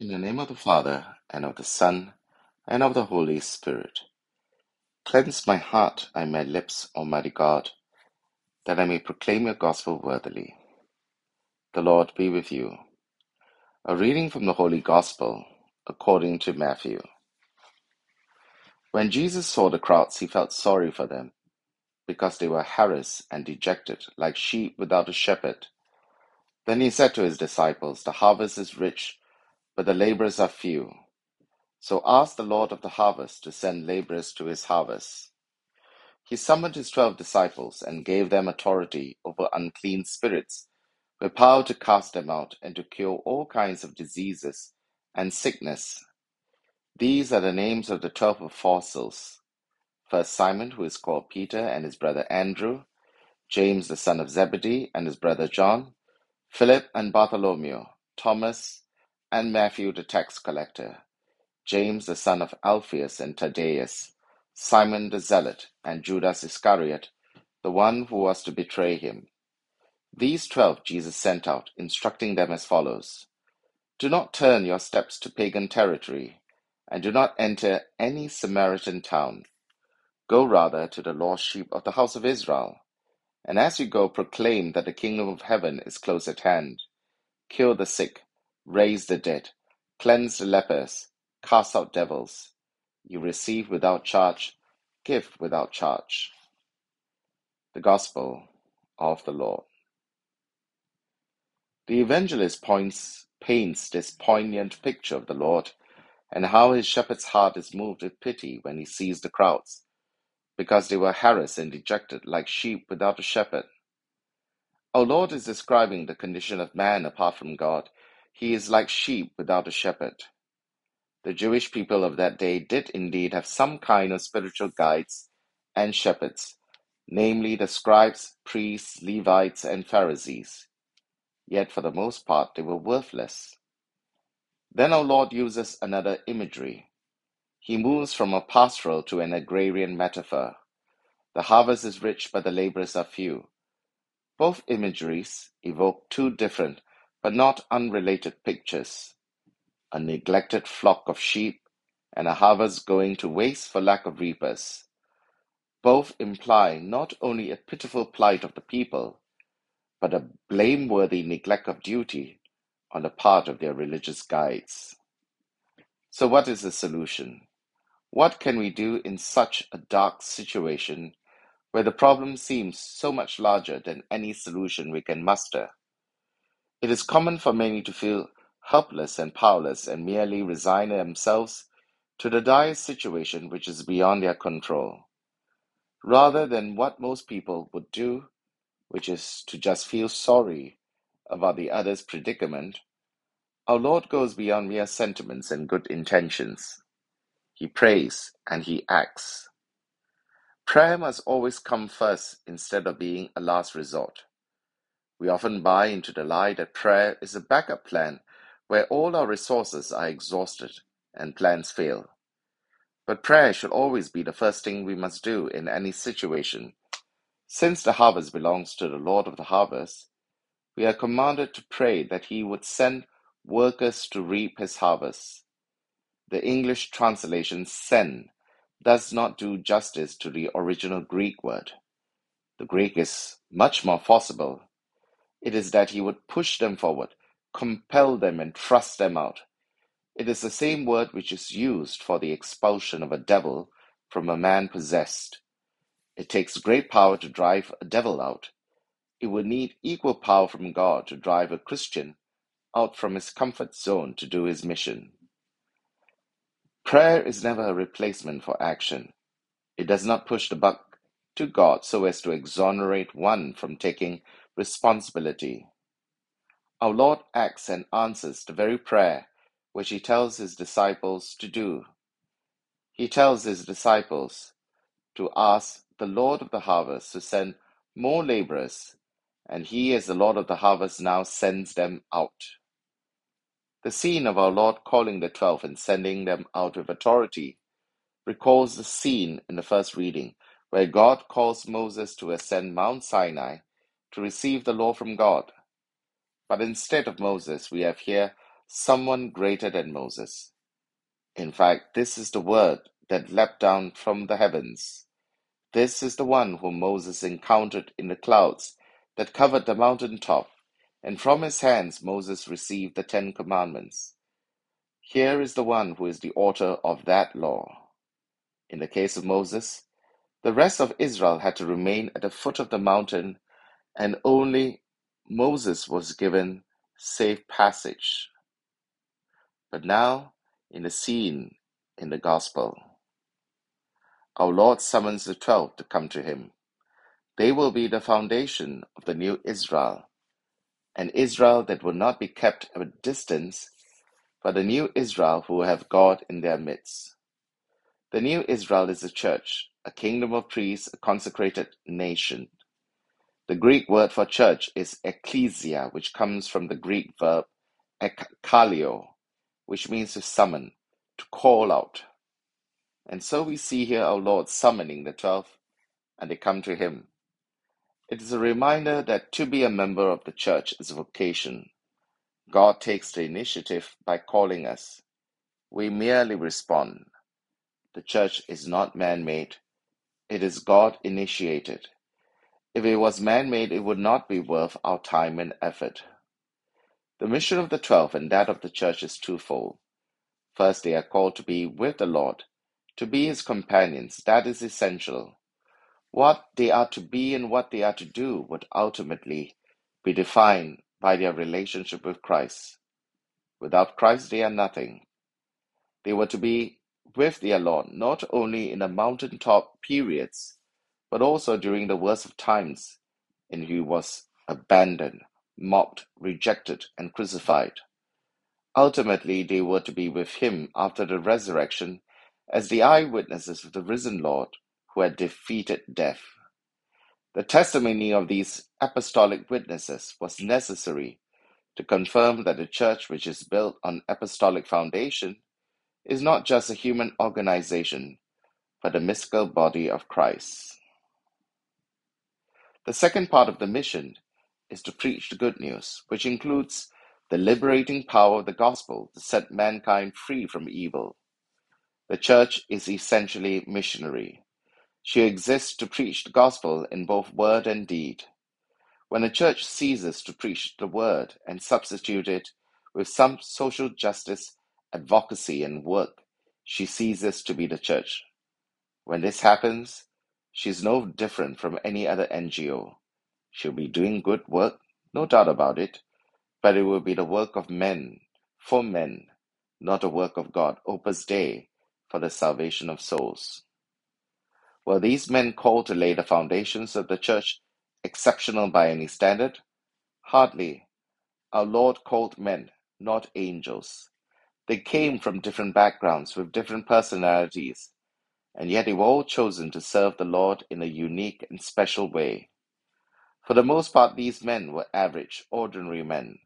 In the name of the Father, and of the Son, and of the Holy Spirit. Cleanse my heart and my lips, Almighty God, that I may proclaim your gospel worthily. The Lord be with you. A reading from the Holy Gospel according to Matthew. When Jesus saw the crowds, he felt sorry for them, because they were harassed and dejected, like sheep without a shepherd. Then he said to his disciples, The harvest is rich, but the laborers are few. So ask the Lord of the harvest to send laborers to his harvest. He summoned his twelve disciples and gave them authority over unclean spirits, with power to cast them out and to cure all kinds of diseases and sickness. These are the names of the twelve apostles. First Simon, who is called Peter, and his brother Andrew, James the son of Zebedee, and his brother John, Philip and Bartholomew, Thomas, and Matthew the tax collector, James the son of Alphaeus and Thaddaeus, Simon the zealot, and Judas Iscariot, the one who was to betray him. These twelve Jesus sent out, instructing them as follows Do not turn your steps to pagan territory, and do not enter any Samaritan town. Go rather to the lost sheep of the house of Israel. And as you go, proclaim that the kingdom of heaven is close at hand. Cure the sick, raise the dead, cleanse the lepers, cast out devils. You receive without charge, give without charge. The Gospel of the Lord. The evangelist points, paints this poignant picture of the Lord and how his shepherd's heart is moved with pity when he sees the crowds, because they were harassed and dejected like sheep without a shepherd. Our Lord is describing the condition of man apart from God. He is like sheep without a shepherd. The Jewish people of that day did indeed have some kind of spiritual guides and shepherds, namely the scribes, priests, Levites, and Pharisees. Yet for the most part they were worthless. Then our Lord uses another imagery. He moves from a pastoral to an agrarian metaphor. The harvest is rich, but the laborers are few. Both imageries evoke two different but not unrelated pictures a neglected flock of sheep and a harvest going to waste for lack of reapers. Both imply not only a pitiful plight of the people, but a blameworthy neglect of duty on the part of their religious guides. So, what is the solution? What can we do in such a dark situation where the problem seems so much larger than any solution we can muster? It is common for many to feel helpless and powerless and merely resign themselves to the dire situation which is beyond their control, rather than what most people would do which is to just feel sorry about the other's predicament, our Lord goes beyond mere sentiments and good intentions. He prays and he acts. Prayer must always come first instead of being a last resort. We often buy into the lie that prayer is a backup plan where all our resources are exhausted and plans fail. But prayer should always be the first thing we must do in any situation since the harvest belongs to the Lord of the harvest, we are commanded to pray that he would send workers to reap his harvest. The English translation send does not do justice to the original Greek word. The Greek is much more forcible. It is that he would push them forward, compel them, and thrust them out. It is the same word which is used for the expulsion of a devil from a man possessed. It takes great power to drive a devil out. It would need equal power from God to drive a Christian out from his comfort zone to do his mission. Prayer is never a replacement for action. It does not push the buck to God so as to exonerate one from taking responsibility. Our Lord acts and answers the very prayer which he tells his disciples to do. He tells his disciples to ask the Lord of the harvest to send more laborers, and he, as the Lord of the harvest, now sends them out. The scene of our Lord calling the twelve and sending them out with authority recalls the scene in the first reading where God calls Moses to ascend Mount Sinai to receive the law from God. But instead of Moses, we have here someone greater than Moses. In fact, this is the word that leapt down from the heavens. This is the one whom Moses encountered in the clouds that covered the mountain top, and from his hands Moses received the Ten Commandments. Here is the one who is the author of that law. In the case of Moses, the rest of Israel had to remain at the foot of the mountain, and only Moses was given safe passage. But now, in the scene in the gospel, our Lord summons the twelve to come to him. They will be the foundation of the new Israel, an Israel that will not be kept at a distance, but a new Israel who will have God in their midst. The new Israel is the church, a kingdom of priests, a consecrated nation. The Greek word for church is ecclesia, which comes from the Greek verb ekkaleo, which means to summon, to call out. And so we see here our Lord summoning the twelve, and they come to him. It is a reminder that to be a member of the church is a vocation. God takes the initiative by calling us. We merely respond. The church is not man made, it is God initiated. If it was man made, it would not be worth our time and effort. The mission of the twelve and that of the church is twofold. First, they are called to be with the Lord, to be his companions. That is essential. What they are to be and what they are to do would ultimately be defined by their relationship with Christ. Without Christ, they are nothing. They were to be with their Lord not only in the mountaintop periods, but also during the worst of times, and he was abandoned, mocked, rejected, and crucified. Ultimately, they were to be with him after the resurrection as the eyewitnesses of the risen Lord who had defeated death. The testimony of these apostolic witnesses was necessary to confirm that the church, which is built on apostolic foundation, is not just a human organization, but a mystical body of Christ. The second part of the mission is to preach the good news, which includes the liberating power of the gospel to set mankind free from evil. The church is essentially missionary. She exists to preach the gospel in both word and deed. When a church ceases to preach the word and substitute it with some social justice, advocacy, and work, she ceases to be the church. When this happens, she is no different from any other NGO. She'll be doing good work, no doubt about it, but it will be the work of men, for men, not the work of God, Opus Dei, for the salvation of souls. Were these men called to lay the foundations of the church exceptional by any standard? Hardly. Our Lord called men, not angels. They came from different backgrounds with different personalities, and yet they were all chosen to serve the Lord in a unique and special way. For the most part, these men were average, ordinary men.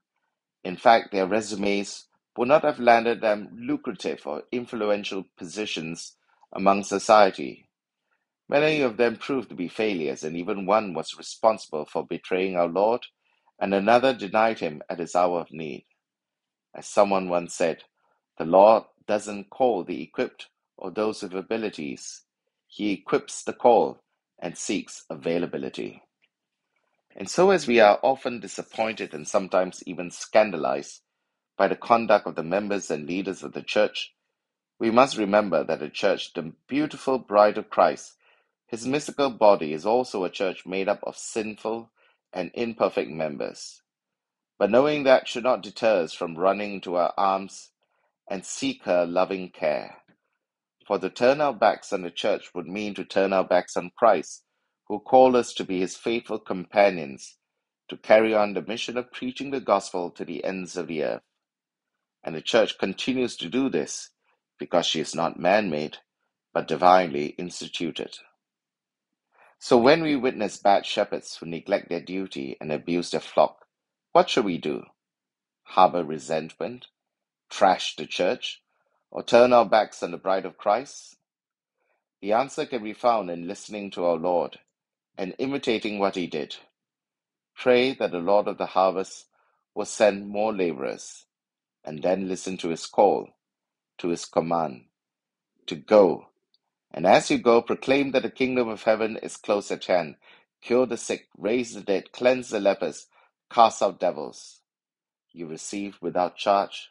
In fact, their resumes would not have landed them lucrative or influential positions among society. Many of them proved to be failures, and even one was responsible for betraying our Lord, and another denied him at his hour of need. As someone once said, the Lord doesn't call the equipped or those with abilities. He equips the call and seeks availability. And so, as we are often disappointed and sometimes even scandalized by the conduct of the members and leaders of the church, we must remember that the church, the beautiful bride of Christ, his mystical body is also a church made up of sinful and imperfect members. But knowing that should not deter us from running to her arms and seek her loving care. For to turn our backs on the church would mean to turn our backs on Christ, who called us to be his faithful companions, to carry on the mission of preaching the gospel to the ends of the earth. And the church continues to do this because she is not man made, but divinely instituted. So when we witness bad shepherds who neglect their duty and abuse their flock, what should we do? Harbor resentment? Trash the church? Or turn our backs on the bride of Christ? The answer can be found in listening to our Lord and imitating what he did. Pray that the Lord of the harvest will send more laborers. and then listen to his call, to his command to go. And as you go, proclaim that the kingdom of heaven is close at hand. Cure the sick, raise the dead, cleanse the lepers, cast out devils. You receive without charge,